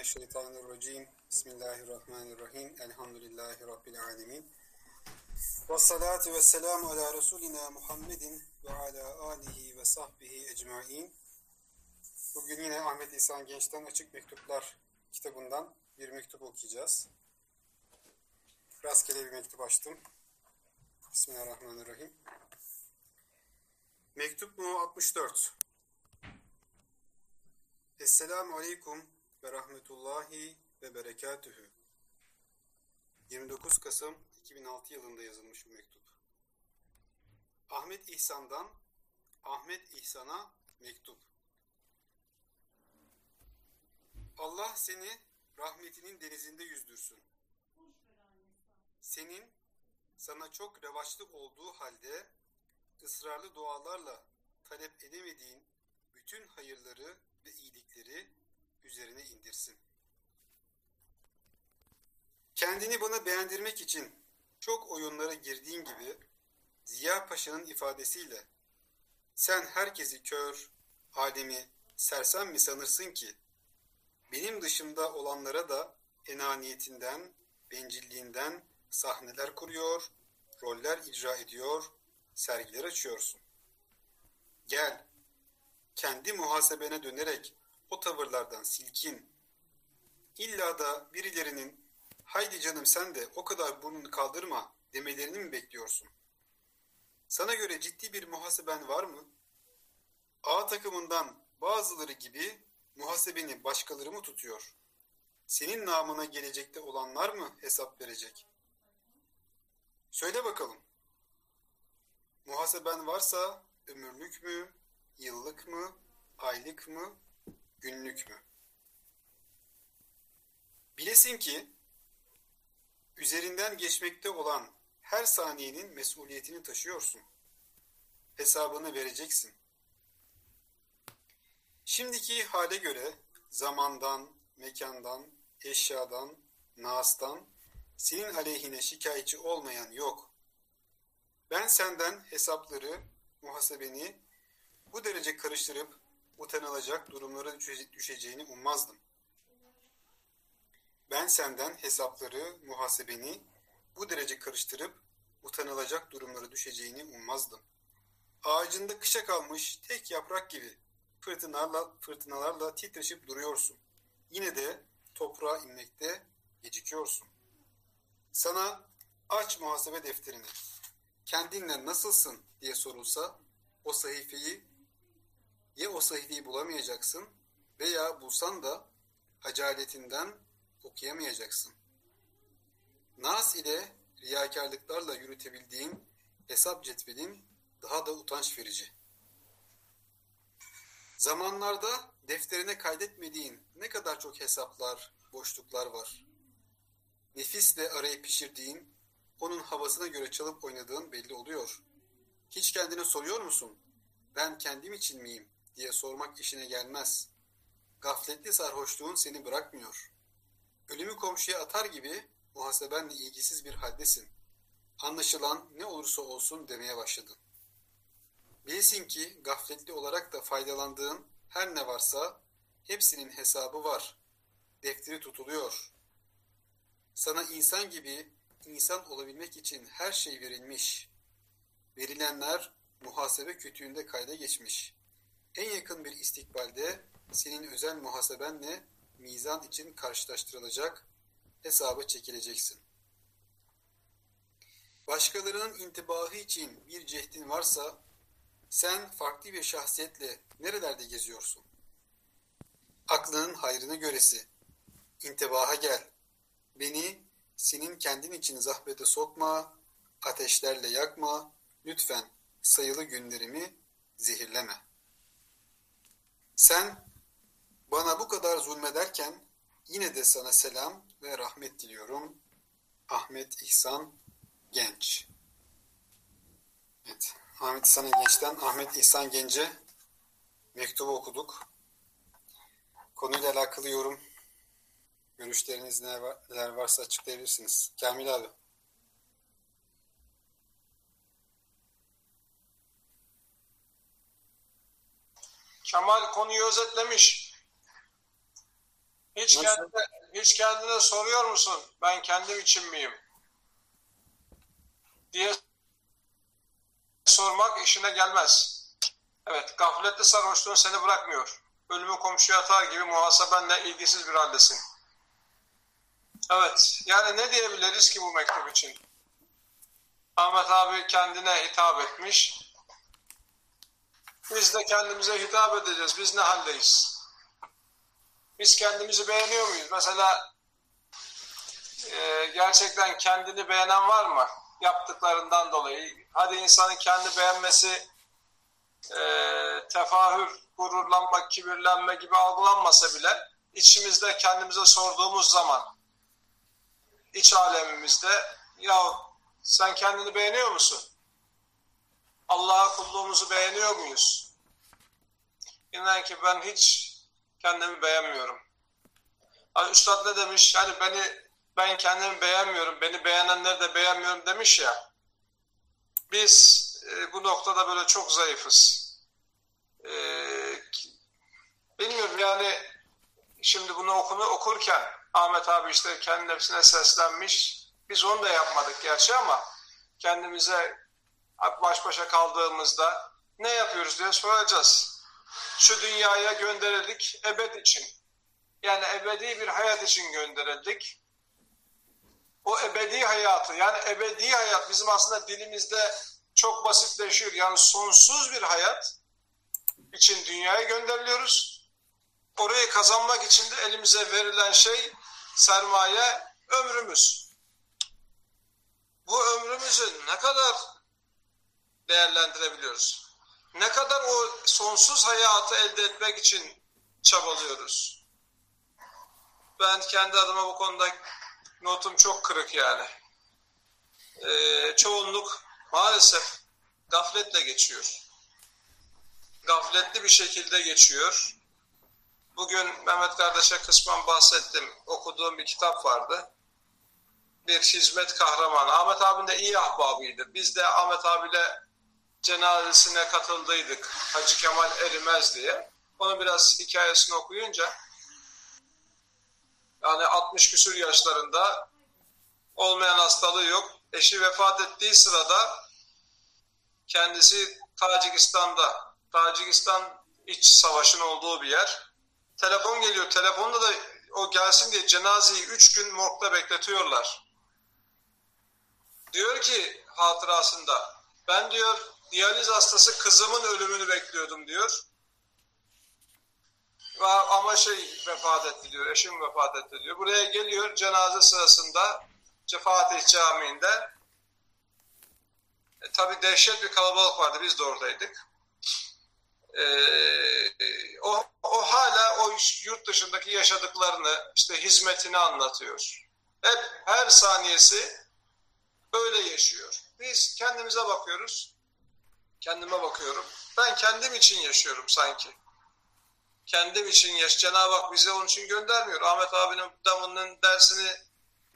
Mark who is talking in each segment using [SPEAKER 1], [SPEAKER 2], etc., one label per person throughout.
[SPEAKER 1] Mineşşeytanirracim. Bismillahirrahmanirrahim. Elhamdülillahi Rabbil alemin. Ve salatu ve selamu ala Resulina Muhammedin ve ala alihi ve sahbihi ecmain. Bugün yine Ahmet İhsan Genç'ten Açık Mektuplar kitabından bir mektup okuyacağız. Rastgele bir mektup açtım. Bismillahirrahmanirrahim. Mektup mu 64. Esselamu Aleyküm ve Rahmetullahi ve Berekatühü. 29 Kasım 2006 yılında yazılmış bu mektup. Ahmet İhsan'dan Ahmet İhsan'a mektup. Allah seni rahmetinin denizinde yüzdürsün. Senin sana çok revaçlı olduğu halde ısrarlı dualarla talep edemediğin bütün hayırları ve iyilikleri üzerine indirsin. Kendini bana beğendirmek için çok oyunlara girdiğin gibi Ziya Paşa'nın ifadesiyle sen herkesi kör, alemi sersem mi sanırsın ki benim dışımda olanlara da enaniyetinden, bencilliğinden sahneler kuruyor, roller icra ediyor, sergiler açıyorsun. Gel, kendi muhasebene dönerek o tavırlardan silkin. İlla da birilerinin haydi canım sen de o kadar burnunu kaldırma demelerini mi bekliyorsun? Sana göre ciddi bir muhaseben var mı? A takımından bazıları gibi muhasebeni başkaları mı tutuyor? Senin namına gelecekte olanlar mı hesap verecek? Söyle bakalım. Muhaseben varsa ömürlük mü, yıllık mı, aylık mı, günlük mü? Bilesin ki üzerinden geçmekte olan her saniyenin mesuliyetini taşıyorsun. Hesabını vereceksin. Şimdiki hale göre zamandan, mekandan, eşyadan, nastan senin aleyhine şikayetçi olmayan yok. Ben senden hesapları, muhasebeni bu derece karıştırıp utanılacak durumlara düşeceğini ummazdım. Ben senden hesapları, muhasebeni bu derece karıştırıp utanılacak durumlara düşeceğini ummazdım. Ağacında kışa kalmış tek yaprak gibi fırtınalarla, fırtınalarla titreşip duruyorsun. Yine de toprağa inmekte gecikiyorsun. Sana aç muhasebe defterini. Kendinle nasılsın diye sorulsa o sayfayı ya o sayfayı bulamayacaksın veya bulsan da acaletinden okuyamayacaksın. Nas ile riyakarlıklarla yürütebildiğin hesap cetvelin daha da utanç verici. Zamanlarda defterine kaydetmediğin ne kadar çok hesaplar, boşluklar var. Nefisle arayı pişirdiğin, onun havasına göre çalıp oynadığın belli oluyor. Hiç kendine soruyor musun? Ben kendim için miyim diye sormak işine gelmez. Gafletli sarhoşluğun seni bırakmıyor. Ölümü komşuya atar gibi muhasebenle ilgisiz bir haldesin. Anlaşılan ne olursa olsun demeye başladın. Bilsin ki gafletli olarak da faydalandığın her ne varsa hepsinin hesabı var. Defteri tutuluyor. Sana insan gibi insan olabilmek için her şey verilmiş. Verilenler muhasebe kütüğünde kayda geçmiş. En yakın bir istikbalde senin özel muhasebenle mizan için karşılaştırılacak, hesaba çekileceksin. Başkalarının intibahı için bir cehdin varsa sen farklı bir şahsiyetle nerelerde geziyorsun? Aklının hayrını göresi. İntibaha gel. Beni senin kendin için zahmete sokma, ateşlerle yakma, lütfen sayılı günlerimi zehirleme. Sen bana bu kadar zulmederken yine de sana selam ve rahmet diliyorum. Ahmet İhsan Genç. Evet. Ahmet İhsan Genç'ten Ahmet İhsan Genç'e mektubu okuduk. Konuyla alakalı yorum, görüşleriniz neler varsa açıklayabilirsiniz. Kamil abi.
[SPEAKER 2] Kemal konuyu özetlemiş. Hiç
[SPEAKER 1] Nasıl?
[SPEAKER 2] kendine, hiç kendine soruyor musun? Ben kendim için miyim? Diye sormak işine gelmez. Evet, gafletli sarhoşluğun seni bırakmıyor. Ölümü komşuya atar gibi muhasebenle ilgisiz bir haldesin. Evet, yani ne diyebiliriz ki bu mektup için? Ahmet abi kendine hitap etmiş. Biz de kendimize hitap edeceğiz. Biz ne haldeyiz? Biz kendimizi beğeniyor muyuz? Mesela e, gerçekten kendini beğenen var mı? Yaptıklarından dolayı. Hadi insanın kendi beğenmesi e, tefahür, gururlanma, kibirlenme gibi algılanmasa bile içimizde kendimize sorduğumuz zaman iç alemimizde ya sen kendini beğeniyor musun? Allah'a kulluğumuzu beğeniyor muyuz? İnan ki ben hiç kendimi beğenmiyorum. Hani Üstad ne demiş? Yani beni ben kendimi beğenmiyorum, beni beğenenleri de beğenmiyorum demiş ya. Biz e, bu noktada böyle çok zayıfız. E, bilmiyorum yani şimdi bunu okunu okurken Ahmet abi işte kendi nefsine seslenmiş. Biz onu da yapmadık gerçi ama kendimize baş başa kaldığımızda ne yapıyoruz diye soracağız. Şu dünyaya gönderildik ebed için. Yani ebedi bir hayat için gönderildik. O ebedi hayatı yani ebedi hayat bizim aslında dilimizde çok basitleşiyor. Yani sonsuz bir hayat için dünyaya gönderiliyoruz. Orayı kazanmak için de elimize verilen şey sermaye ömrümüz. Bu ömrümüzü ne kadar değerlendirebiliyoruz? Ne kadar o sonsuz hayatı elde etmek için çabalıyoruz? Ben kendi adıma bu konuda notum çok kırık yani. Ee, çoğunluk maalesef gafletle geçiyor. Gafletli bir şekilde geçiyor. Bugün Mehmet kardeşe kısmen bahsettim. Okuduğum bir kitap vardı. Bir hizmet kahramanı. Ahmet abinin de iyi ahbabıydı. Biz de Ahmet abiyle cenazesine katıldıydık. Hacı Kemal Erimez diye. Onun biraz hikayesini okuyunca yani 60 küsür yaşlarında olmayan hastalığı yok. Eşi vefat ettiği sırada kendisi Tacikistan'da, Tacikistan iç savaşın olduğu bir yer. Telefon geliyor. Telefonda da o gelsin diye cenazeyi üç gün morgda bekletiyorlar. Diyor ki hatırasında ben diyor diyaliz hastası kızımın ölümünü bekliyordum diyor. Ama şey vefat etti diyor, eşim vefat etti diyor. Buraya geliyor cenaze sırasında Fatih Camii'nde e, tabi dehşet bir kalabalık vardı, biz de oradaydık. E, o, o hala o yurt dışındaki yaşadıklarını, işte hizmetini anlatıyor. Hep her saniyesi öyle yaşıyor. Biz kendimize bakıyoruz, kendime bakıyorum. Ben kendim için yaşıyorum sanki. Kendim için yaş. Cenab-ı Hak bize onun için göndermiyor. Ahmet abinin damının dersini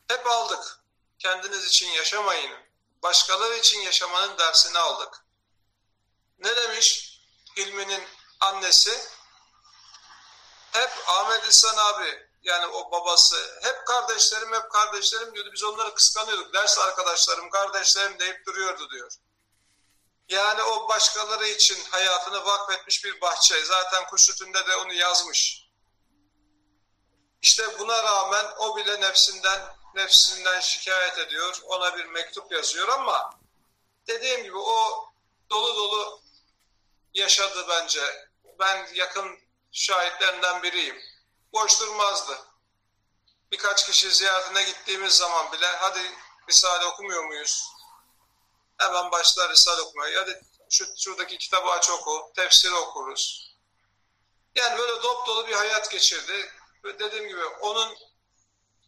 [SPEAKER 2] hep aldık. Kendiniz için yaşamayın. Başkaları için yaşamanın dersini aldık. Ne demiş Hilmi'nin annesi? Hep Ahmet İhsan abi yani o babası hep kardeşlerim hep kardeşlerim diyordu. Biz onları kıskanıyorduk. Ders arkadaşlarım, kardeşlerim deyip duruyordu diyor. Yani o başkaları için hayatını vakfetmiş bir bahçe. Zaten kuş sütünde de onu yazmış. İşte buna rağmen o bile nefsinden nefsinden şikayet ediyor. Ona bir mektup yazıyor ama dediğim gibi o dolu dolu yaşadı bence. Ben yakın şahitlerinden biriyim. Boş durmazdı. Birkaç kişi ziyaretine gittiğimiz zaman bile hadi Risale okumuyor muyuz? Hemen başlar Risale okumaya. Hadi şu, şuradaki kitabı aç oku, tefsiri okuruz. Yani böyle dop dolu bir hayat geçirdi. Ve dediğim gibi onun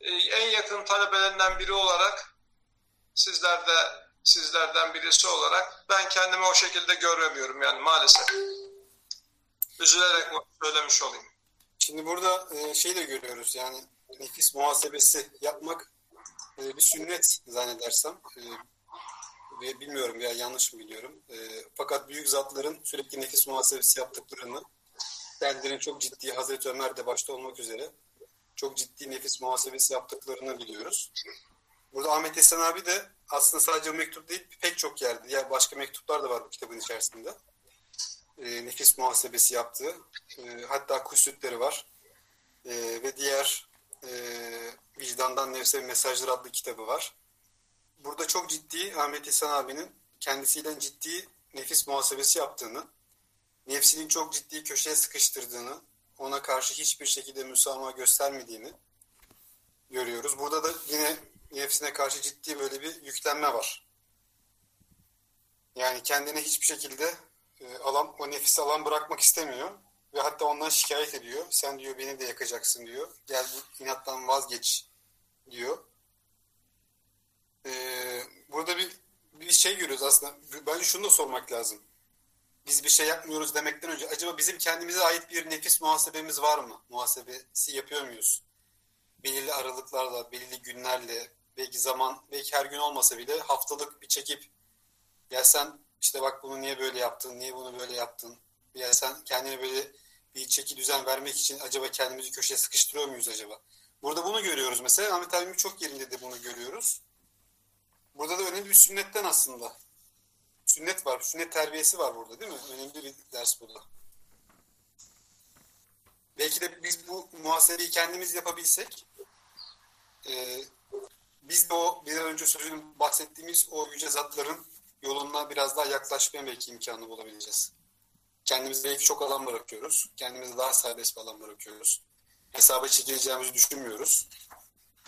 [SPEAKER 2] e, en yakın talebelerinden biri olarak sizler de sizlerden birisi olarak ben kendimi o şekilde görmemiyorum yani maalesef. Üzülerek söylemiş olayım.
[SPEAKER 1] Şimdi burada e, şey de görüyoruz yani nefis muhasebesi yapmak e, bir sünnet zannedersem. Bilmiyorum ya yanlış mı biliyorum. Fakat büyük zatların sürekli nefis muhasebesi yaptıklarını kendilerini çok ciddi Hazreti Ömer de başta olmak üzere çok ciddi nefis muhasebesi yaptıklarını biliyoruz. Burada Ahmet Esen abi de aslında sadece bu mektup değil pek çok yerde, diğer başka mektuplar da var bu kitabın içerisinde. E, nefis muhasebesi yaptığı, e, hatta kusütleri var. E, ve diğer e, Vicdandan Nefse Mesajlar adlı kitabı var. Burada çok ciddi Ahmet İhsan abinin kendisiyle ciddi nefis muhasebesi yaptığını, nefsinin çok ciddi köşeye sıkıştırdığını, ona karşı hiçbir şekilde müsamaha göstermediğini görüyoruz. Burada da yine nefsine karşı ciddi böyle bir yüklenme var. Yani kendine hiçbir şekilde e, alan, o nefis alan bırakmak istemiyor. Ve hatta ondan şikayet ediyor. Sen diyor beni de yakacaksın diyor. Gel bu inattan vazgeç diyor. Ee, burada bir, bir şey görüyoruz aslında. Bence şunu da sormak lazım. Biz bir şey yapmıyoruz demekten önce acaba bizim kendimize ait bir nefis muhasebemiz var mı? Muhasebesi yapıyor muyuz? Belirli aralıklarla, belirli günlerle, belki zaman, belki her gün olmasa bile haftalık bir çekip ya sen işte bak bunu niye böyle yaptın, niye bunu böyle yaptın? Ya sen kendine böyle bir çeki düzen vermek için acaba kendimizi köşeye sıkıştırıyor muyuz acaba? Burada bunu görüyoruz mesela. Ahmet abimin çok yerinde de bunu görüyoruz. Burada da önemli bir sünnetten aslında. Sünnet var. Sünnet terbiyesi var burada değil mi? Önemli bir ders burada. Belki de biz bu muhasebeyi kendimiz yapabilsek e, biz de o bir önce sözünü bahsettiğimiz o yüce zatların yoluna biraz daha yaklaşmaya belki imkanı bulabileceğiz. Kendimize belki çok alan bırakıyoruz. Kendimize daha serbest bir alan bırakıyoruz. Hesaba çekileceğimizi düşünmüyoruz.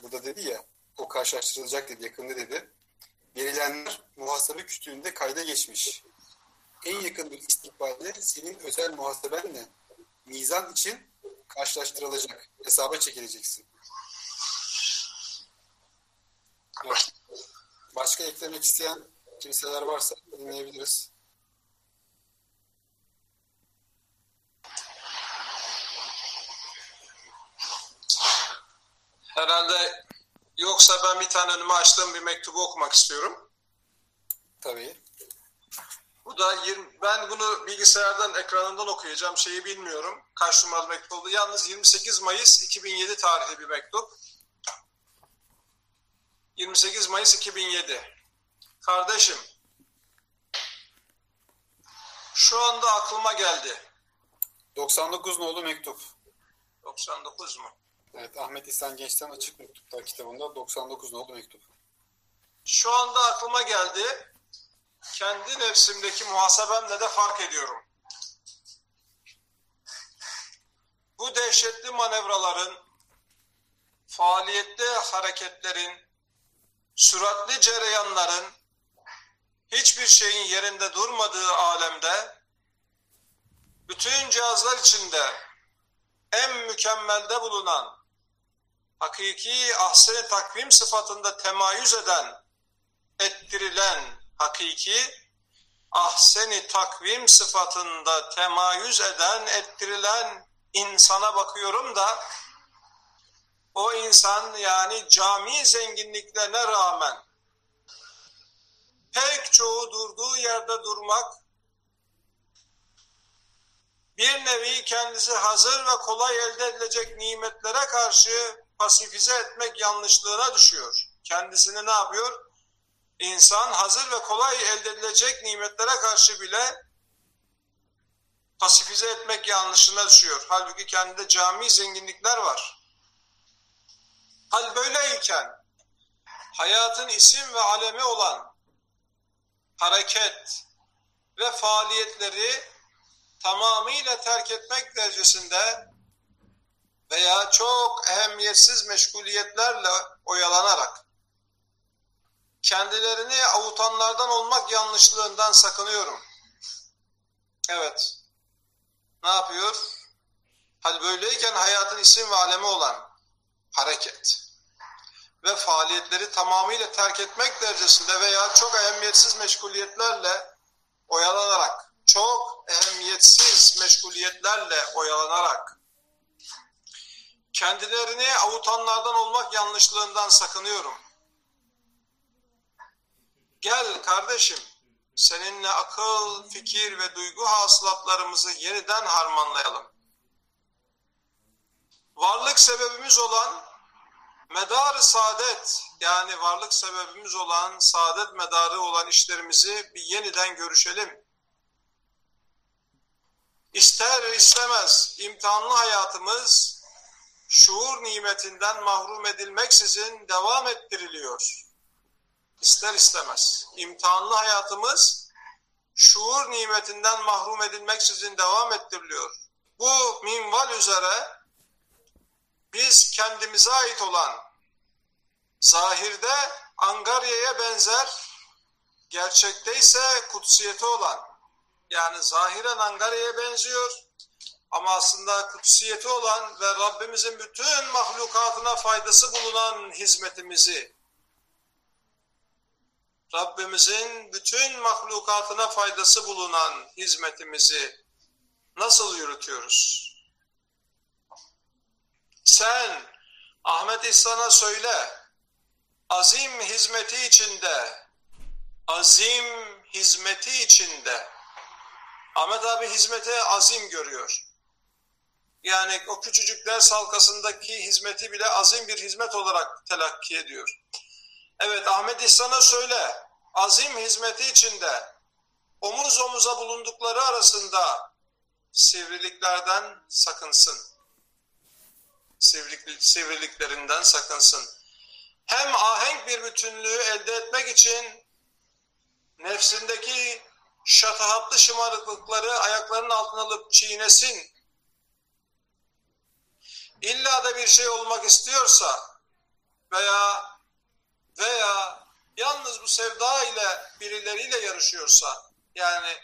[SPEAKER 1] Burada dedi ya, o karşılaştırılacak dedi, yakında dedi. Verilenler muhasebe kütüğünde kayda geçmiş. En yakın bir istikbalde senin özel muhasebenle mizan için karşılaştırılacak. Hesaba çekileceksin. Başka eklemek isteyen kimseler varsa dinleyebiliriz.
[SPEAKER 2] Herhalde yoksa ben bir tane önüme açtığım bir mektubu okumak istiyorum.
[SPEAKER 1] Tabii.
[SPEAKER 2] Bu da 20, ben bunu bilgisayardan ekranından okuyacağım. Şeyi bilmiyorum. Kaç numaralı mektup oldu. Yalnız 28 Mayıs 2007 tarihli bir mektup. 28 Mayıs 2007. Kardeşim, şu anda aklıma geldi.
[SPEAKER 1] 99 nolu mektup.
[SPEAKER 2] 99 mu?
[SPEAKER 1] Evet Ahmet İhsan Genç'ten Açık Mektuplar kitabında 99 nolu mektup.
[SPEAKER 2] Şu anda aklıma geldi. Kendi nefsimdeki muhasebemle de fark ediyorum. Bu dehşetli manevraların, faaliyetli hareketlerin, süratli cereyanların, hiçbir şeyin yerinde durmadığı alemde, bütün cihazlar içinde en mükemmelde bulunan, hakiki ahsen takvim sıfatında temayüz eden, ettirilen hakiki, ahseni takvim sıfatında temayüz eden, ettirilen insana bakıyorum da, o insan yani cami zenginliklerine rağmen pek çoğu durduğu yerde durmak, bir nevi kendisi hazır ve kolay elde edilecek nimetlere karşı pasifize etmek yanlışlığına düşüyor. Kendisini ne yapıyor? İnsan hazır ve kolay elde edilecek nimetlere karşı bile pasifize etmek yanlışına düşüyor. Halbuki kendinde cami zenginlikler var. Hal böyleyken hayatın isim ve alemi olan hareket ve faaliyetleri tamamıyla terk etmek derecesinde veya çok ehemmiyetsiz meşguliyetlerle oyalanarak kendilerini avutanlardan olmak yanlışlığından sakınıyorum. Evet. Ne yapıyor? Hadi böyleyken hayatın isim ve alemi olan hareket ve faaliyetleri tamamıyla terk etmek derecesinde veya çok ehemmiyetsiz meşguliyetlerle oyalanarak, çok ehemmiyetsiz meşguliyetlerle oyalanarak kendilerini avutanlardan olmak yanlışlığından sakınıyorum. Gel kardeşim, seninle akıl, fikir ve duygu hasılatlarımızı yeniden harmanlayalım. varlık sebebimiz olan medar saadet yani varlık sebebimiz olan saadet medarı olan işlerimizi bir yeniden görüşelim. İster istemez imtihanlı hayatımız şuur nimetinden mahrum edilmeksizin devam ettiriliyor. İster istemez imtihanlı hayatımız şuur nimetinden mahrum edilmeksizin devam ettiriliyor. Bu minval üzere biz kendimize ait olan zahirde Angarya'ya benzer, gerçekte ise kutsiyeti olan yani zahiren Angarya'ya benziyor ama aslında kutsiyeti olan ve Rabbimizin bütün mahlukatına faydası bulunan hizmetimizi Rabbimizin bütün mahlukatına faydası bulunan hizmetimizi nasıl yürütüyoruz? Sen Ahmet İhsan'a söyle, azim hizmeti içinde, azim hizmeti içinde, Ahmet abi hizmete azim görüyor. Yani o küçücük ders halkasındaki hizmeti bile azim bir hizmet olarak telakki ediyor. Evet Ahmet İhsan'a söyle, azim hizmeti içinde omuz omuza bulundukları arasında sivriliklerden sakınsın. Sivrilik, sivriliklerinden sakınsın. Hem ahenk bir bütünlüğü elde etmek için nefsindeki şatahatlı şımarıklıkları ayaklarının altına alıp çiğnesin. İlla da bir şey olmak istiyorsa veya veya yalnız bu sevda ile birileriyle yarışıyorsa yani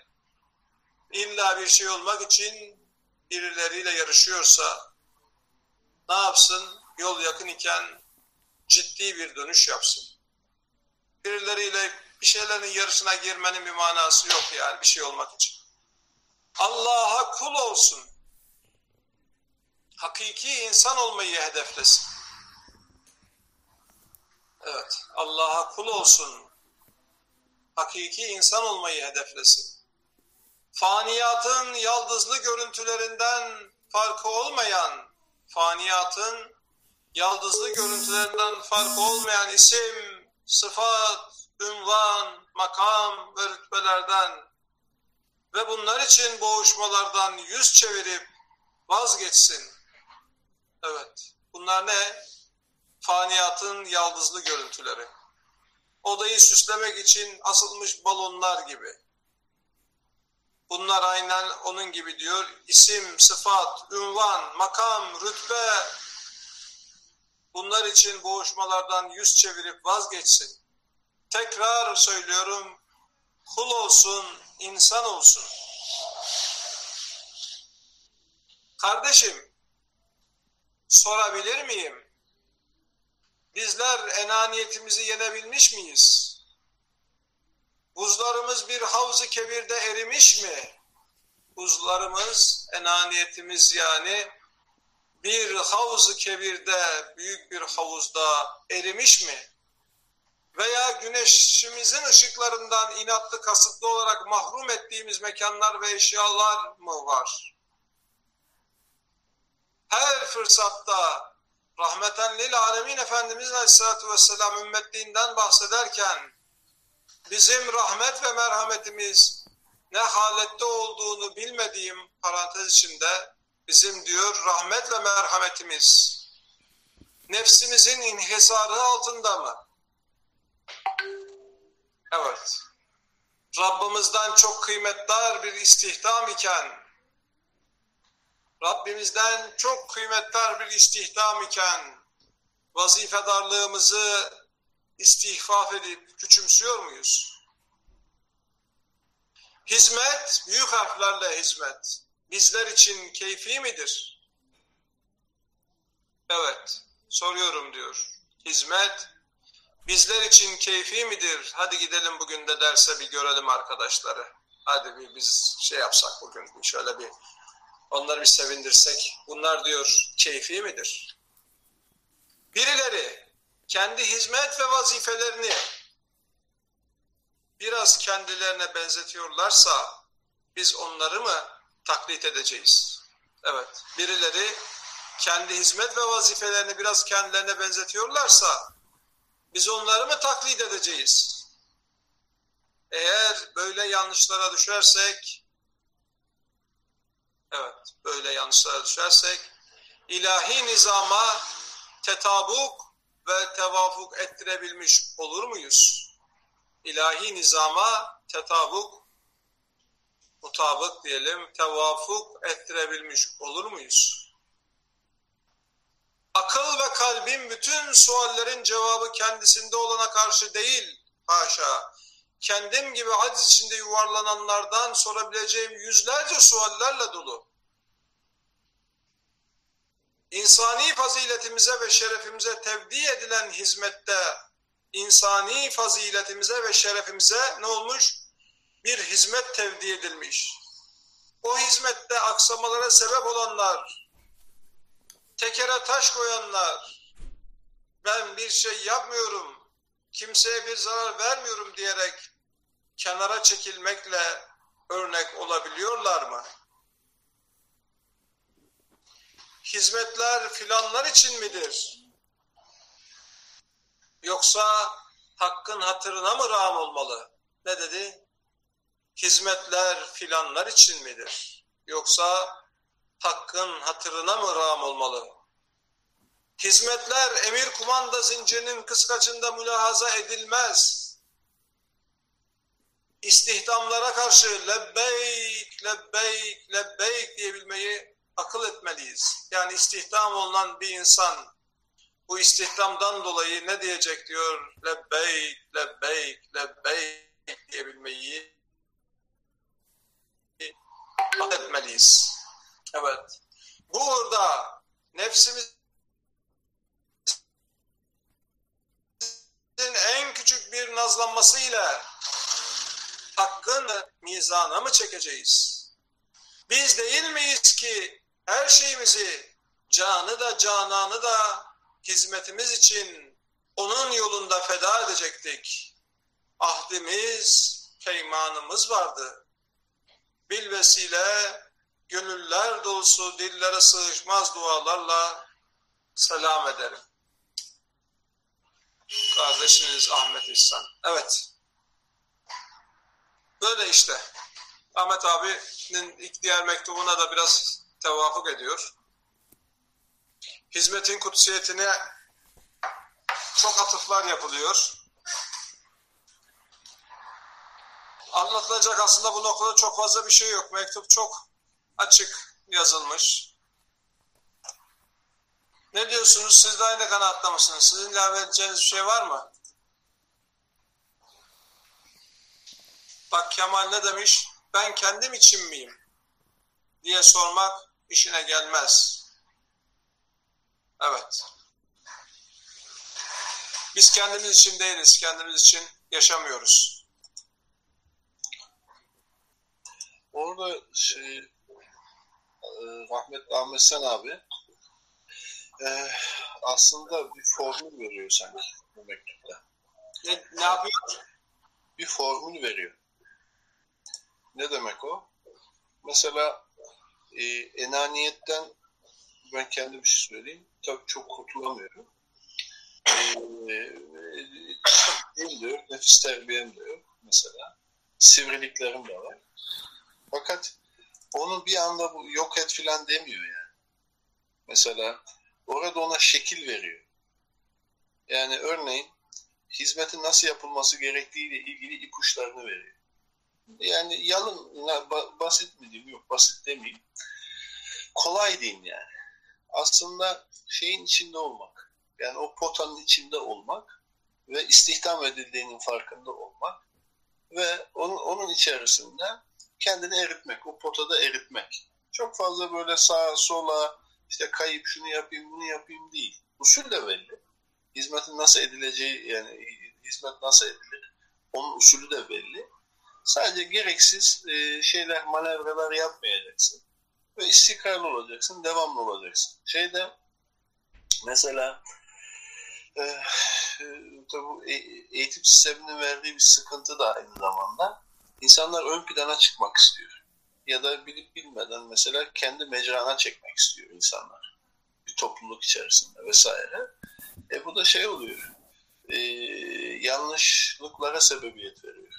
[SPEAKER 2] illa bir şey olmak için birileriyle yarışıyorsa ne yapsın? Yol yakın iken ciddi bir dönüş yapsın. Birileriyle bir şeylerin yarışına girmenin bir manası yok yani bir şey olmak için. Allah'a kul olsun. Hakiki insan olmayı hedeflesin. Evet, Allah'a kul olsun. Hakiki insan olmayı hedeflesin. Faniyatın yaldızlı görüntülerinden farkı olmayan, faniyatın yaldızlı görüntülerinden farkı olmayan isim, sıfat, ünvan, makam ve rütbelerden ve bunlar için boğuşmalardan yüz çevirip vazgeçsin. Evet, bunlar ne? faniyatın yaldızlı görüntüleri. Odayı süslemek için asılmış balonlar gibi. Bunlar aynen onun gibi diyor. İsim, sıfat, ünvan, makam, rütbe bunlar için boğuşmalardan yüz çevirip vazgeçsin. Tekrar söylüyorum, kul olsun, insan olsun. Kardeşim, sorabilir miyim? Bizler enaniyetimizi yenebilmiş miyiz? Buzlarımız bir havzu kebirde erimiş mi? Buzlarımız, enaniyetimiz yani bir havzu kebirde, büyük bir havuzda erimiş mi? Veya güneşimizin ışıklarından inatlı kasıtlı olarak mahrum ettiğimiz mekanlar ve eşyalar mı var? Her fırsatta rahmeten lil alemin Efendimiz Aleyhisselatü Vesselam ümmetliğinden bahsederken bizim rahmet ve merhametimiz ne halette olduğunu bilmediğim parantez içinde bizim diyor rahmet ve merhametimiz nefsimizin inhisarı altında mı? Evet. Rabbimizden çok kıymetli bir istihdam iken Rabbimizden çok kıymetli bir istihdam iken vazifedarlığımızı istihfaf edip küçümsüyor muyuz? Hizmet, büyük harflerle hizmet, bizler için keyfi midir? Evet, soruyorum diyor. Hizmet, bizler için keyfi midir? Hadi gidelim bugün de derse bir görelim arkadaşları. Hadi bir biz şey yapsak bugün, şöyle bir Onları bir sevindirsek. Bunlar diyor keyfi midir? Birileri kendi hizmet ve vazifelerini biraz kendilerine benzetiyorlarsa biz onları mı taklit edeceğiz? Evet, birileri kendi hizmet ve vazifelerini biraz kendilerine benzetiyorlarsa biz onları mı taklit edeceğiz? Eğer böyle yanlışlara düşersek evet böyle yanlışlara düşersek ilahi nizama tetabuk ve tevafuk ettirebilmiş olur muyuz? İlahi nizama tetabuk mutabık diyelim tevafuk ettirebilmiş olur muyuz? Akıl ve kalbin bütün suallerin cevabı kendisinde olana karşı değil, haşa. Kendim gibi aciz içinde yuvarlananlardan sorabileceğim yüzlerce suallerle dolu. İnsani faziletimize ve şerefimize tevdi edilen hizmette, insani faziletimize ve şerefimize ne olmuş? Bir hizmet tevdi edilmiş. O hizmette aksamalara sebep olanlar, tekere taş koyanlar, ben bir şey yapmıyorum, kimseye bir zarar vermiyorum diyerek kenara çekilmekle örnek olabiliyorlar mı? Hizmetler filanlar için midir? Yoksa hakkın hatırına mı rağm olmalı? Ne dedi? Hizmetler filanlar için midir? Yoksa hakkın hatırına mı rağm olmalı? Hizmetler emir kumanda zincirinin kıskaçında mülahaza edilmez. İstihdamlara karşı lebbeyk, lebbeyk, lebbeyk diyebilmeyi akıl etmeliyiz. Yani istihdam olunan bir insan bu istihdamdan dolayı ne diyecek diyor? Lebbeyk, lebbeyk, lebbeyk diyebilmeyi akıl etmeliyiz. Evet. Burada nefsimizin en küçük bir nazlanmasıyla hakkın mizana mı çekeceğiz? Biz değil miyiz ki her şeyimizi, canı da cananı da hizmetimiz için onun yolunda feda edecektik. Ahdimiz, peymanımız vardı. Bilvesile gönüller dolusu dillere sığışmaz dualarla selam ederim. Kardeşiniz Ahmet İhsan. Evet. Böyle işte. Ahmet abinin diğer mektubuna da biraz tevafuk ediyor. Hizmetin kutsiyetine çok atıflar yapılıyor. Anlatılacak aslında bu noktada çok fazla bir şey yok. Mektup çok açık yazılmış. Ne diyorsunuz? Siz de aynı kanaatta mısınız? Sizin ilave edeceğiniz bir şey var mı? Bak Kemal ne demiş? Ben kendim için miyim? diye sormak işine gelmez. Evet. Biz kendimiz için değiliz, kendimiz için yaşamıyoruz.
[SPEAKER 3] Orada şey e, rahmetli Ahmet Sen abi e, aslında bir formül veriyor sanki bu mektupta.
[SPEAKER 2] Ne, ne yapıyor?
[SPEAKER 3] Bir formül veriyor. Ne demek o? Mesela e, enaniyetten ben kendim bir şey söyleyeyim. Tabii çok kurtulamıyorum. E, e, diyor, nefis terbiyem diyor mesela. Sivriliklerim de var. Fakat onu bir anda bu yok et filan demiyor yani. Mesela orada ona şekil veriyor. Yani örneğin hizmetin nasıl yapılması gerektiğiyle ilgili ipuçlarını veriyor. Yani yalın, basit mi diyeyim? Yok basit demeyeyim. Kolay diyeyim yani. Aslında şeyin içinde olmak. Yani o potanın içinde olmak ve istihdam edildiğinin farkında olmak ve onun, onun içerisinde kendini eritmek, o potada eritmek. Çok fazla böyle sağa sola işte kayıp şunu yapayım bunu yapayım değil. Usul de belli. Hizmetin nasıl edileceği yani hizmet nasıl edilir onun usulü de belli. Sadece gereksiz e, şeyler, manevralar yapmayacaksın. Ve istikrarlı olacaksın, devamlı olacaksın. Şeyde mesela e, e, e, eğitim sisteminin verdiği bir sıkıntı da aynı zamanda insanlar ön plana çıkmak istiyor. Ya da bilip bilmeden mesela kendi mecrana çekmek istiyor insanlar. bir topluluk içerisinde vesaire. E bu da şey oluyor. E, yanlışlıklara sebebiyet veriyor.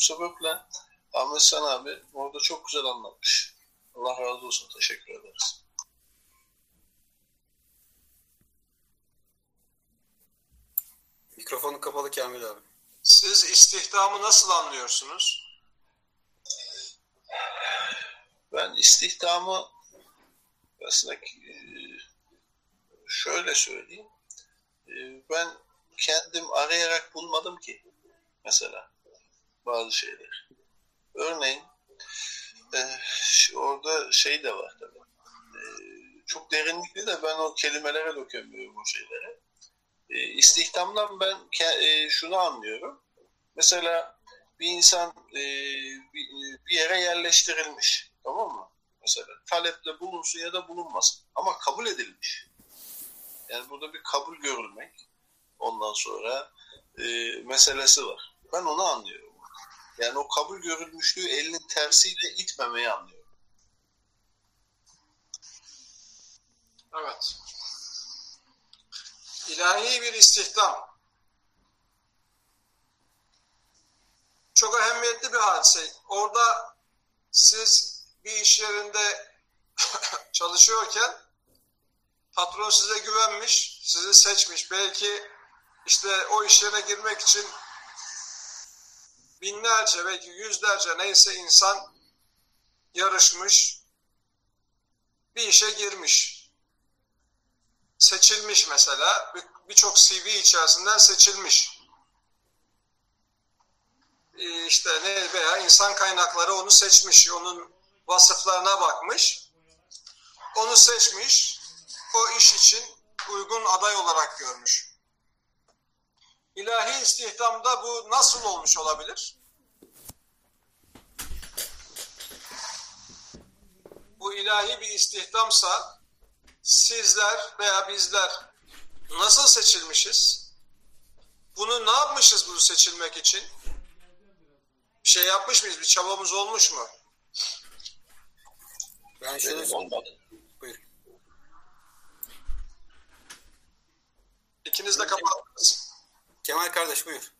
[SPEAKER 3] Bu sebeple Ahmet San abi orada çok güzel anlatmış. Allah razı olsun. Teşekkür ederiz.
[SPEAKER 1] Mikrofonu kapalı Kamil abi.
[SPEAKER 2] Siz istihdamı nasıl anlıyorsunuz?
[SPEAKER 3] Ben istihdamı aslında e, şöyle söyleyeyim. E, ben kendim arayarak bulmadım ki mesela bazı şeyler. Örneğin e, orada şey de var tabii. Çok derinlikli de ben o kelimelere dökemiyorum o şeylere. İstihdamdan ben şunu anlıyorum. Mesela bir insan bir yere yerleştirilmiş. Tamam mı? Mesela talepte bulunsun ya da bulunmasın. Ama kabul edilmiş. Yani burada bir kabul görülmek ondan sonra e, meselesi var. Ben onu anlıyorum. Yani o kabul görülmüşlüğü elinin tersiyle itmemeyi anlıyorum.
[SPEAKER 2] Evet. İlahi bir istihdam. Çok ehemmiyetli bir hadise. Orada siz bir iş yerinde çalışıyorken patron size güvenmiş, sizi seçmiş. Belki işte o iş yerine girmek için binlerce belki yüzlerce neyse insan yarışmış, bir işe girmiş. Seçilmiş mesela, birçok CV içerisinden seçilmiş. İşte ne veya insan kaynakları onu seçmiş, onun vasıflarına bakmış, onu seçmiş, o iş için uygun aday olarak görmüş. İlahi istihdamda bu nasıl olmuş olabilir? Bu ilahi bir istihdamsa sizler veya bizler nasıl seçilmişiz? Bunu ne yapmışız bunu seçilmek için? Bir şey yapmış mıyız? Bir çabamız olmuş mu?
[SPEAKER 1] Ben şöyle
[SPEAKER 3] olmadı.
[SPEAKER 1] Buyur.
[SPEAKER 2] İkiniz de kapattınız.
[SPEAKER 1] Kemal kardeş buyur.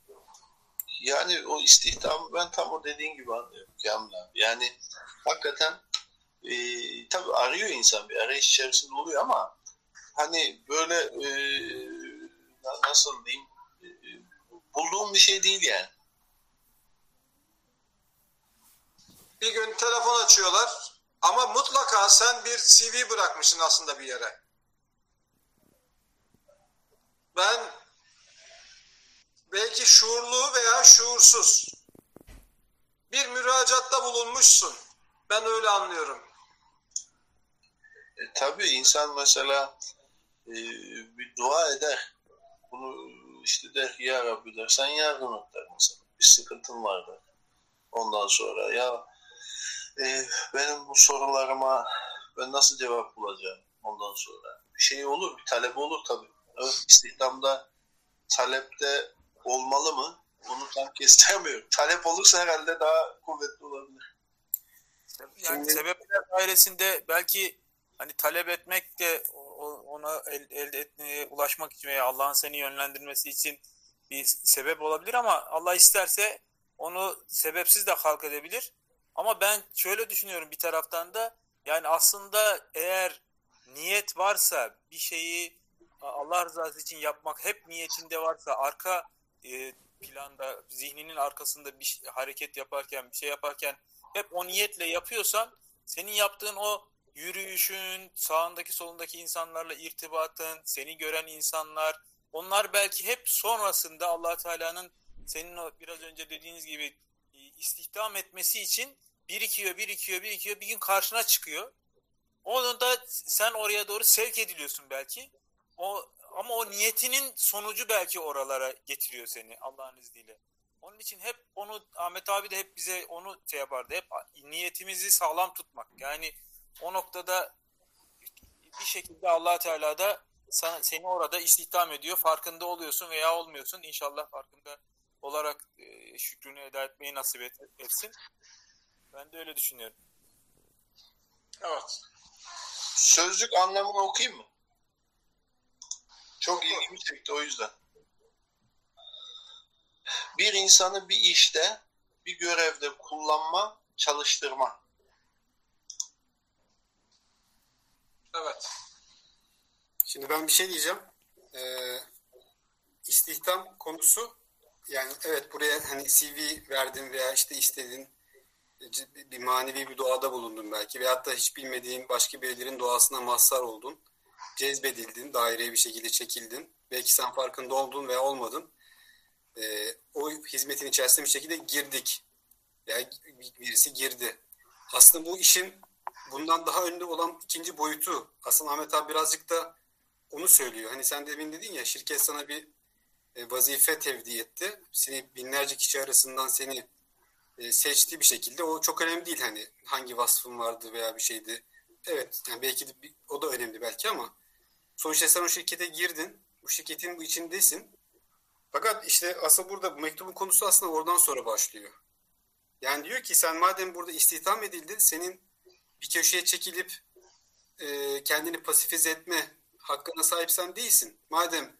[SPEAKER 3] Yani o istihdam ben tam o dediğin gibi anlıyorum Kamil abi. Yani hakikaten e, tabii arıyor insan bir arayış içerisinde oluyor ama hani böyle e, nasıl diyeyim e, bulduğum bir şey değil yani.
[SPEAKER 2] Bir gün telefon açıyorlar ama mutlaka sen bir CV bırakmışsın aslında bir yere. Ben belki şuurlu veya şuursuz bir müracaatta bulunmuşsun. Ben öyle anlıyorum.
[SPEAKER 3] E, tabii insan mesela e, bir dua eder. Bunu işte der ki ya Rabbi der sen yardım et der mesela. Bir sıkıntın var der. Ondan sonra ya e, benim bu sorularıma ben nasıl cevap bulacağım ondan sonra. Bir şey olur, bir talep olur tabii. Evet, istihdamda talepte olmalı mı? Onu tam kestiremiyorum. Talep olursa herhalde daha kuvvetli olabilir.
[SPEAKER 4] Yani
[SPEAKER 1] Şimdi-
[SPEAKER 4] sebepler dairesinde belki hani talep etmek de ona el- elde etmeye ulaşmak için veya Allah'ın seni yönlendirmesi için bir sebep olabilir ama Allah isterse onu sebepsiz de halk edebilir. Ama ben şöyle düşünüyorum bir taraftan da yani aslında eğer niyet varsa bir şeyi Allah rızası için yapmak hep niyetinde varsa arka e, planda zihninin arkasında bir şey- hareket yaparken bir şey yaparken hep o niyetle yapıyorsan senin yaptığın o yürüyüşün, sağındaki solundaki insanlarla irtibatın, seni gören insanlar, onlar belki hep sonrasında Allah Teala'nın senin o biraz önce dediğiniz gibi istihdam etmesi için birikiyor, birikiyor, birikiyor, bir gün karşına çıkıyor. Onu da sen oraya doğru sevk ediliyorsun belki. O ama o niyetinin sonucu belki oralara getiriyor seni Allah'ın izniyle. Onun için hep onu Ahmet abi de hep bize onu şey yapardı. Hep niyetimizi sağlam tutmak. Yani o noktada bir şekilde Allah Teala da sana, seni orada istihdam ediyor. Farkında oluyorsun veya olmuyorsun. İnşallah farkında olarak e, şükrünü eda etmeyi nasip et, etsin. Ben de öyle düşünüyorum.
[SPEAKER 2] Evet.
[SPEAKER 3] Sözlük anlamını okuyayım mı? Çok ilgimi çekti o yüzden. Bir insanı bir işte, bir görevde kullanma, çalıştırma.
[SPEAKER 2] Evet.
[SPEAKER 1] Şimdi ben bir şey diyeceğim. Ee, istihdam konusu yani evet buraya hani CV verdin veya işte istedin bir manevi bir doğada bulundun belki veyahut da hiç bilmediğin başka birilerinin doğasına mazhar oldun. Cezbedildin, daireye bir şekilde çekildin. Belki sen farkında oldun veya olmadın. Ee, o hizmetin içerisine bir şekilde girdik. Veya birisi girdi. Aslında bu işin bundan daha önde olan ikinci boyutu aslında Ahmet abi birazcık da onu söylüyor. Hani sen demin dedin ya şirket sana bir e, vazife tevdi etti. Seni binlerce kişi arasından seni e, seçtiği bir şekilde o çok önemli değil hani hangi vasfın vardı veya bir şeydi. Evet yani belki de bir, o da önemli belki ama sonuçta sen o şirkete girdin. Bu şirketin bu içindesin. Fakat işte asıl burada bu mektubun konusu aslında oradan sonra başlıyor. Yani diyor ki sen madem burada istihdam edildin senin bir köşeye çekilip e, kendini pasifize etme hakkına sahipsen değilsin. Madem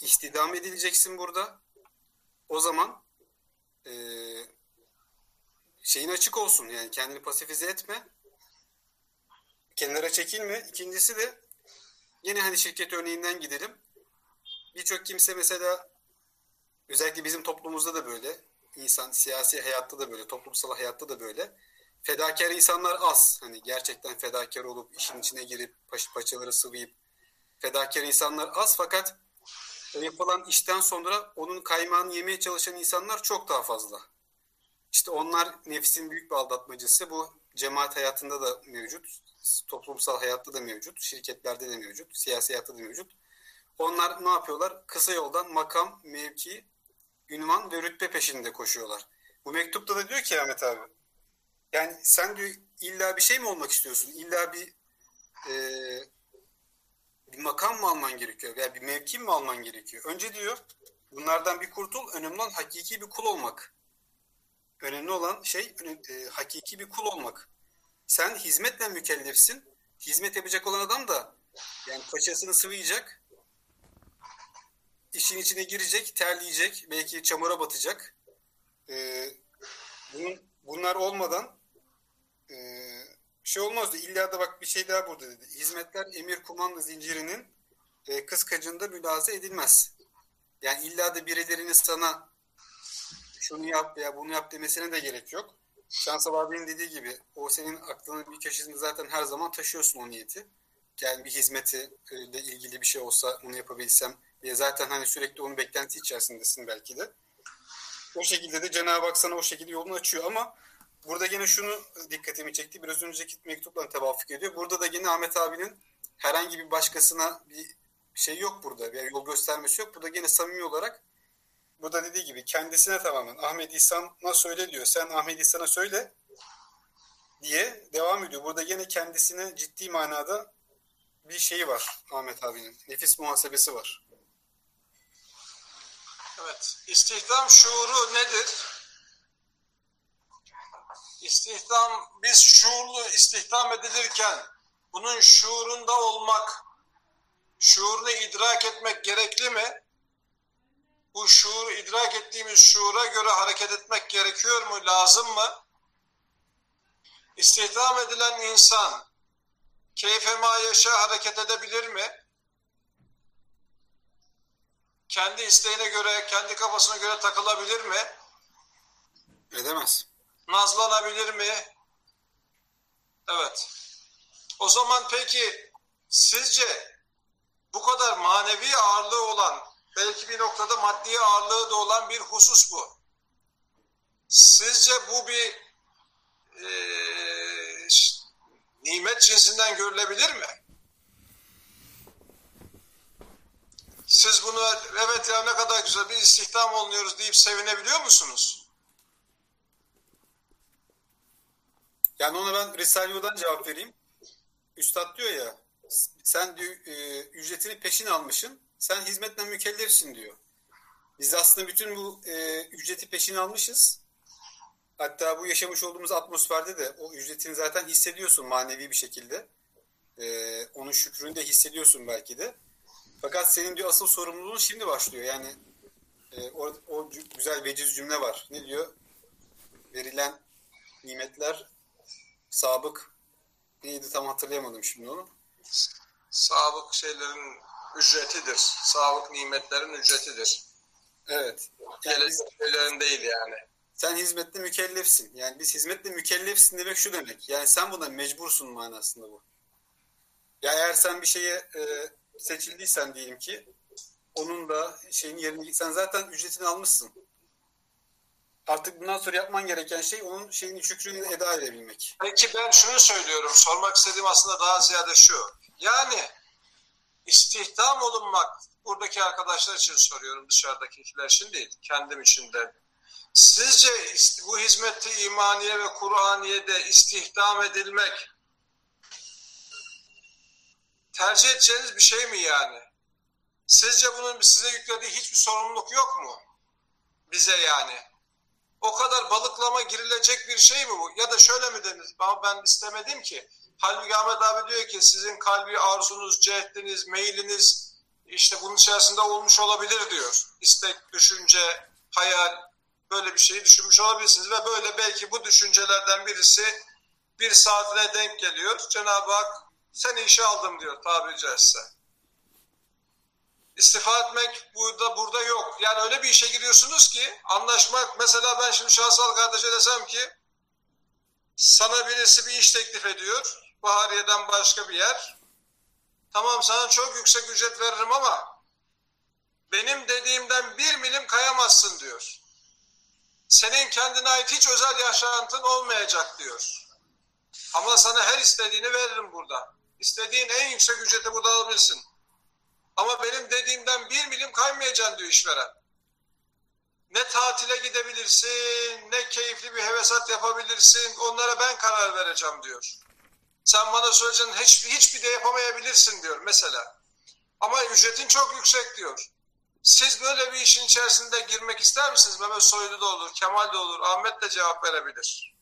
[SPEAKER 1] istihdam edileceksin burada o zaman e, şeyin açık olsun yani kendini pasifize etme kenara çekilme. İkincisi de yine hani şirket örneğinden gidelim. Birçok kimse mesela özellikle bizim toplumumuzda da böyle insan siyasi hayatta da böyle toplumsal hayatta da böyle fedakar insanlar az. Hani gerçekten fedakar olup işin içine girip paçaları sıvayıp fedakar insanlar az fakat yapılan işten sonra onun kaymağını yemeye çalışan insanlar çok daha fazla. İşte onlar nefsin büyük bir aldatmacısı. Bu cemaat hayatında da mevcut. Toplumsal hayatta da mevcut. Şirketlerde de mevcut. Siyasi hayatta da mevcut. Onlar ne yapıyorlar? Kısa yoldan makam, mevki, ünvan ve rütbe peşinde koşuyorlar. Bu mektupta da diyor ki Ahmet abi. Yani sen diyor illa bir şey mi olmak istiyorsun? İlla bir e, bir makam mı alman gerekiyor veya bir mevki mi alman gerekiyor? Önce diyor bunlardan bir kurtul. Önemli olan hakiki bir kul olmak. Önemli olan şey e, hakiki bir kul olmak. Sen hizmetle mükellefsin. Hizmet yapacak olan adam da yani paçasını sıvayacak. işin içine girecek, terleyecek, belki çamura batacak. Ee, bunun, bunlar olmadan e, şey olmazdı. İlla da bak bir şey daha burada dedi. Hizmetler emir kumanda zincirinin e, kıskacında mülaze edilmez. Yani illa da birilerinin sana şunu yap veya bunu yap demesine de gerek yok. Şans abinin dediği gibi o senin aklının bir köşesinde zaten her zaman taşıyorsun o niyeti. Yani bir hizmeti ile ilgili bir şey olsa onu yapabilsem diye zaten hani sürekli onun beklenti içerisindesin belki de. O şekilde de Cenab-ı Hak sana o şekilde yolunu açıyor ama burada yine şunu dikkatimi çekti. Biraz önceki mektupla tevafuk ediyor. Burada da yine Ahmet abinin herhangi bir başkasına bir şey yok burada. Bir yol göstermesi yok. Burada yine samimi olarak burada dediği gibi kendisine tamamen Ahmet İhsan'a söyle diyor. Sen Ahmet İhsan'a söyle diye devam ediyor. Burada yine kendisine ciddi manada bir şeyi var Ahmet abinin. Nefis muhasebesi var.
[SPEAKER 2] Evet. İstihdam şuuru nedir? İstihdam, biz şuurlu istihdam edilirken bunun şuurunda olmak, şuurunu idrak etmek gerekli mi? Bu şuuru idrak ettiğimiz şuura göre hareket etmek gerekiyor mu, lazım mı? İstihdam edilen insan keyfe ma yaşa hareket edebilir mi? Kendi isteğine göre, kendi kafasına göre takılabilir mi?
[SPEAKER 1] Edemez.
[SPEAKER 2] Nazlanabilir mi? Evet. O zaman peki sizce bu kadar manevi ağırlığı olan, belki bir noktada maddi ağırlığı da olan bir husus bu. Sizce bu bir e, nimet cinsinden görülebilir mi? Siz bunu evet ya ne kadar güzel bir istihdam oluyoruz deyip sevinebiliyor musunuz?
[SPEAKER 1] Yani ona ben Risale-i cevap vereyim. Üstad diyor ya sen diyor, e, ücretini peşin almışsın. Sen hizmetle mükellefsin diyor. Biz aslında bütün bu e, ücreti peşin almışız. Hatta bu yaşamış olduğumuz atmosferde de o ücretini zaten hissediyorsun manevi bir şekilde. E, onun şükrünü de hissediyorsun belki de. Fakat senin diyor asıl sorumluluğun şimdi başlıyor. Yani e, o, o güzel veciz cümle var. Ne diyor? Verilen nimetler sabık neydi tam hatırlayamadım şimdi onu.
[SPEAKER 2] Sabık şeylerin ücretidir. Sabık nimetlerin ücretidir.
[SPEAKER 1] Evet. Yani
[SPEAKER 2] Gelecek şeylerin değil yani.
[SPEAKER 1] sen hizmetle mükellefsin. Yani biz hizmetle mükellefsin demek şu demek. Yani sen buna mecbursun manasında bu. Ya eğer sen bir şeye e, seçildiysen diyelim ki onun da şeyin yerini sen zaten ücretini almışsın. Artık bundan sonra yapman gereken şey onun şeyini şükrünü eda edebilmek.
[SPEAKER 2] Peki ben şunu söylüyorum. Sormak istediğim aslında daha ziyade şu. Yani istihdam olunmak buradaki arkadaşlar için soruyorum dışarıdakiler için değil. Kendim için de. Sizce bu hizmeti imaniye ve Kur'aniye'de istihdam edilmek tercih edeceğiniz bir şey mi yani? Sizce bunun size yüklediği hiçbir sorumluluk yok mu? Bize yani. O kadar balıklama girilecek bir şey mi bu? Ya da şöyle mi denir? Ama ben istemedim ki. Halbuki Ahmet abi diyor ki sizin kalbi arzunuz, cehdiniz, meyliniz işte bunun içerisinde olmuş olabilir diyor. İstek, düşünce, hayal böyle bir şeyi düşünmüş olabilirsiniz ve böyle belki bu düşüncelerden birisi bir saatine denk geliyor. Cenab-ı Hak seni işe aldım diyor tabiri caizse. İstifa etmek burada burada yok. Yani öyle bir işe giriyorsunuz ki anlaşmak mesela ben şimdi şahsal kardeşe desem ki sana birisi bir iş teklif ediyor. Bahariye'den başka bir yer. Tamam sana çok yüksek ücret veririm ama benim dediğimden bir milim kayamazsın diyor. Senin kendine ait hiç özel yaşantın olmayacak diyor. Ama sana her istediğini veririm burada. İstediğin en yüksek ücreti burada alabilirsin. Ama benim dediğimden bir milim kaymayacaksın diyor işveren. Ne tatile gidebilirsin, ne keyifli bir hevesat yapabilirsin, onlara ben karar vereceğim diyor. Sen bana söyleyeceğin hiç, hiçbir de yapamayabilirsin diyor mesela. Ama ücretin çok yüksek diyor. Siz böyle bir işin içerisinde girmek ister misiniz? Mehmet Soylu da olur, Kemal de olur, Ahmet de cevap verebilir.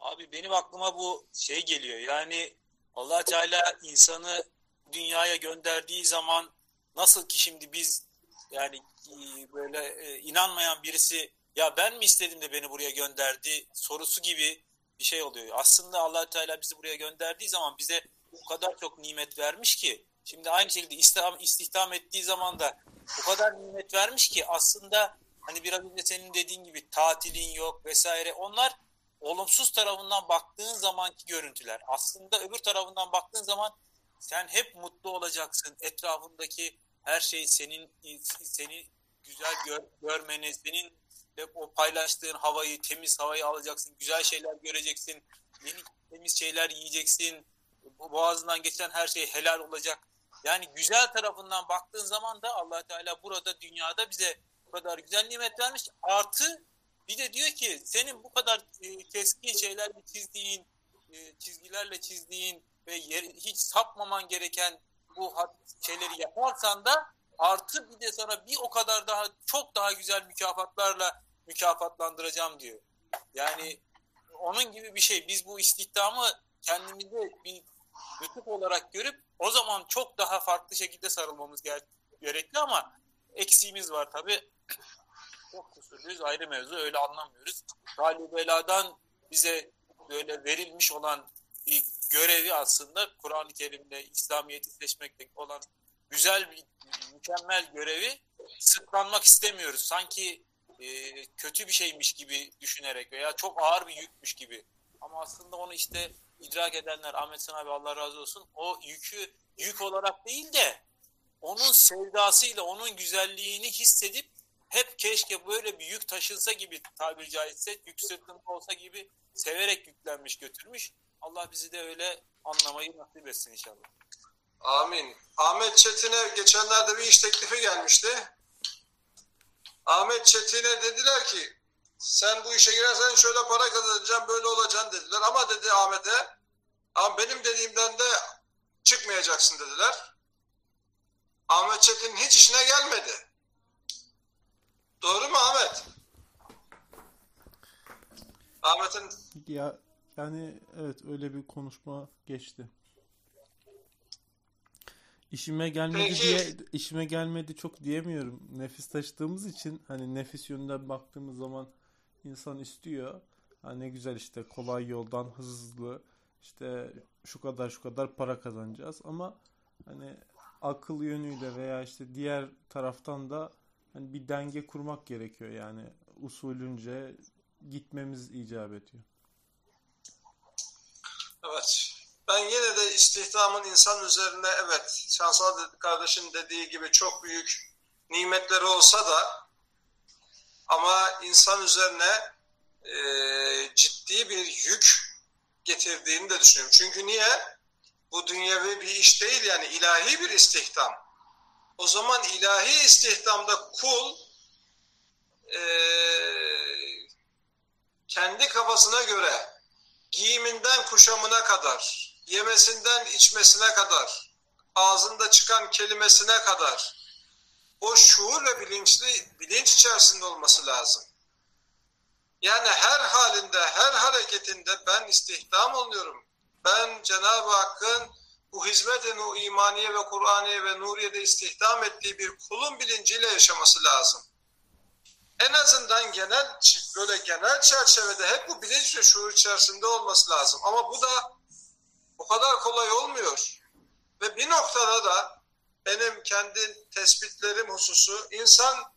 [SPEAKER 4] Abi benim aklıma bu şey geliyor. Yani allah Teala insanı dünyaya gönderdiği zaman nasıl ki şimdi biz yani böyle e, inanmayan birisi ya ben mi istedim de beni buraya gönderdi sorusu gibi bir şey oluyor. Aslında allah Teala bizi buraya gönderdiği zaman bize o kadar çok nimet vermiş ki şimdi aynı şekilde istihdam, istihdam ettiği zaman da o kadar nimet vermiş ki aslında hani biraz önce senin dediğin gibi tatilin yok vesaire onlar olumsuz tarafından baktığın zamanki görüntüler. Aslında öbür tarafından baktığın zaman sen hep mutlu olacaksın. Etrafındaki her şey senin seni güzel gör, görmeni, senin de o paylaştığın havayı, temiz havayı alacaksın. Güzel şeyler göreceksin. Yeni temiz şeyler yiyeceksin. Boğazından geçen her şey helal olacak. Yani güzel tarafından baktığın zaman da allah Teala burada dünyada bize bu kadar güzel nimet vermiş. Artı bir de diyor ki senin bu kadar e, keskin şeylerle çizdiğin, e, çizgilerle çizdiğin ve yer, hiç sapmaman gereken bu şeyleri yaparsan da artı bir de sana bir o kadar daha çok daha güzel mükafatlarla mükafatlandıracağım diyor. Yani onun gibi bir şey. Biz bu istihdamı kendimize bir lütuf olarak görüp o zaman çok daha farklı şekilde sarılmamız gerekli ama eksiğimiz var tabi. Çok kusurluyuz ayrı mevzu öyle anlamıyoruz. Galip Bela'dan bize böyle verilmiş olan görevi aslında Kur'an-ı Kerim'de İslamiyet'i seçmekte olan güzel bir mükemmel görevi sıklanmak istemiyoruz. Sanki e, kötü bir şeymiş gibi düşünerek veya çok ağır bir yükmüş gibi. Ama aslında onu işte idrak edenler Ahmet Sen abi Allah razı olsun o yükü yük olarak değil de onun sevdasıyla onun güzelliğini hissedip hep keşke böyle bir yük taşınsa gibi tabiri caizse yük sırtında olsa gibi severek yüklenmiş götürmüş. Allah bizi de öyle anlamayı nasip etsin inşallah.
[SPEAKER 2] Amin. Ahmet Çetin'e geçenlerde bir iş teklifi gelmişti. Ahmet Çetin'e dediler ki sen bu işe girersen şöyle para kazanacaksın böyle olacaksın dediler. Ama dedi Ahmet'e ama benim dediğimden de çıkmayacaksın dediler. Ahmet Çetin hiç işine gelmedi. Doğru mu Ahmet? Ahmet'in
[SPEAKER 5] ya yani evet öyle bir konuşma geçti. İşime gelmedi
[SPEAKER 2] Peki.
[SPEAKER 5] diye işime gelmedi çok diyemiyorum. Nefis taşıdığımız için hani nefis yönünden baktığımız zaman insan istiyor. Ha ne güzel işte kolay yoldan hızlı işte şu kadar şu kadar para kazanacağız ama hani akıl yönüyle veya işte diğer taraftan da hani bir denge kurmak gerekiyor yani usulünce gitmemiz icap ediyor.
[SPEAKER 2] Evet. Ben yine de istihdamın insan üzerine evet Şansal kardeşin dediği gibi çok büyük nimetleri olsa da ama insan üzerine e, ciddi bir yük getirdiğini de düşünüyorum. Çünkü niye? Bu dünyevi bir iş değil yani ilahi bir istihdam. O zaman ilahi istihdamda kul e, kendi kafasına göre giyiminden kuşamına kadar, yemesinden içmesine kadar, ağzında çıkan kelimesine kadar o şuur ve bilinçli bilinç içerisinde olması lazım. Yani her halinde, her hareketinde ben istihdam oluyorum. Ben Cenab-ı Hakk'ın bu hizmet-i imaniye ve Kur'aniye ve Nuriye'de istihdam ettiği bir kulun bilinciyle yaşaması lazım. En azından genel böyle genel çerçevede hep bu bilinç ve şuur içerisinde olması lazım. Ama bu da o kadar kolay olmuyor. Ve bir noktada da benim kendi tespitlerim hususu insan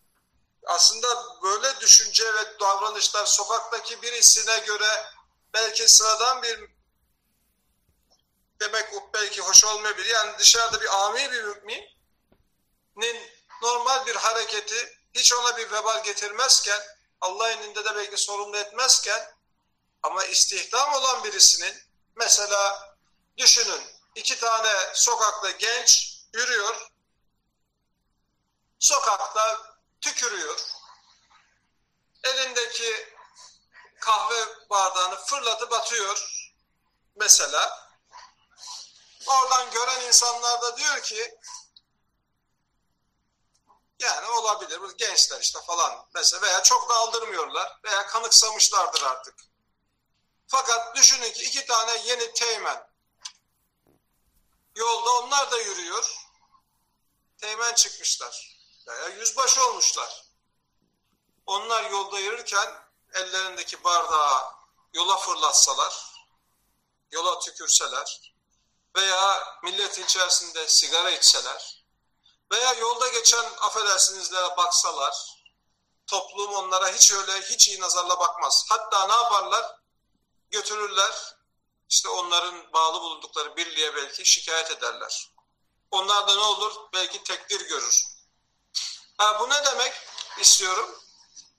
[SPEAKER 2] aslında böyle düşünce ve davranışlar sokaktaki birisine göre belki sıradan bir demek belki hoş olmayabilir. Yani dışarıda bir ami bir müminin normal bir hareketi hiç ona bir vebal getirmezken Allah indinde de belki sorumlu etmezken ama istihdam olan birisinin mesela düşünün iki tane sokakta genç yürüyor sokakta tükürüyor. Elindeki kahve bardağını fırlatıp atıyor mesela. Oradan gören insanlar da diyor ki yani olabilir. Bu gençler işte falan mesela veya çok da aldırmıyorlar veya kanıksamışlardır artık. Fakat düşünün ki iki tane yeni teğmen yolda onlar da yürüyor. Teğmen çıkmışlar veya yüzbaşı olmuşlar. Onlar yolda yürürken ellerindeki bardağı yola fırlatsalar, yola tükürseler veya milletin içerisinde sigara içseler veya yolda geçen affedersinizlere baksalar toplum onlara hiç öyle hiç iyi nazarla bakmaz. Hatta ne yaparlar? Götürürler işte onların bağlı bulundukları birliğe belki şikayet ederler. Onlar da ne olur? Belki tekdir görür. Ha, bu ne demek istiyorum?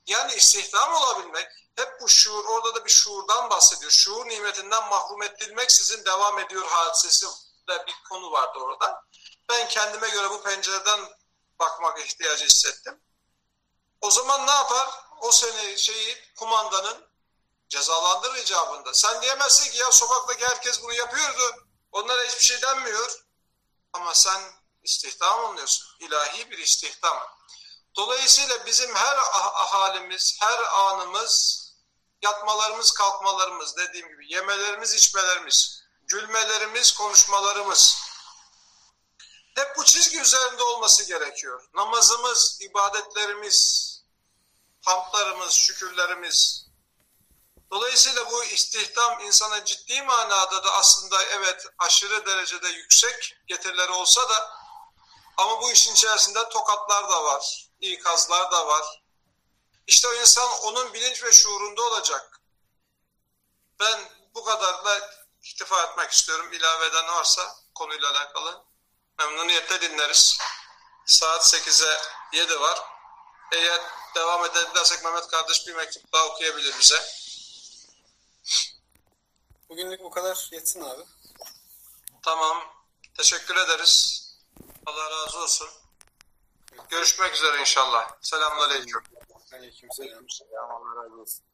[SPEAKER 2] Yani istihdam olabilmek, hep bu şuur, orada da bir şuurdan bahsediyor. Şuur nimetinden mahrum edilmek sizin devam ediyor hadisesi de bir konu vardı orada. Ben kendime göre bu pencereden bakmak ihtiyacı hissettim. O zaman ne yapar? O sene şeyi kumandanın cezalandırır icabında. Sen diyemezsin ki ya sokaktaki herkes bunu yapıyordu. Onlara hiçbir şey denmiyor. Ama sen istihdam oluyorsun. İlahi bir istihdam. Dolayısıyla bizim her ah- halimiz, her anımız, yatmalarımız, kalkmalarımız, dediğim gibi yemelerimiz, içmelerimiz, gülmelerimiz, konuşmalarımız hep bu çizgi üzerinde olması gerekiyor. Namazımız, ibadetlerimiz, hamdlarımız, şükürlerimiz. Dolayısıyla bu istihdam insana ciddi manada da aslında evet aşırı derecede yüksek getirileri olsa da ama bu işin içerisinde tokatlar da var, ikazlar da var. İşte o insan onun bilinç ve şuurunda olacak. Ben bu kadarla iktifa etmek istiyorum. İlave eden varsa konuyla alakalı memnuniyetle dinleriz. Saat 8'e 7 var. Eğer devam edersek Mehmet kardeş bir mektup daha okuyabilir bize.
[SPEAKER 1] Bugünlük bu kadar yetsin abi.
[SPEAKER 2] Tamam. Teşekkür ederiz. Allah razı olsun. Görüşmek üzere inşallah. Selamünaleyküm.
[SPEAKER 1] Aleykümselam.
[SPEAKER 4] Allah razı olsun.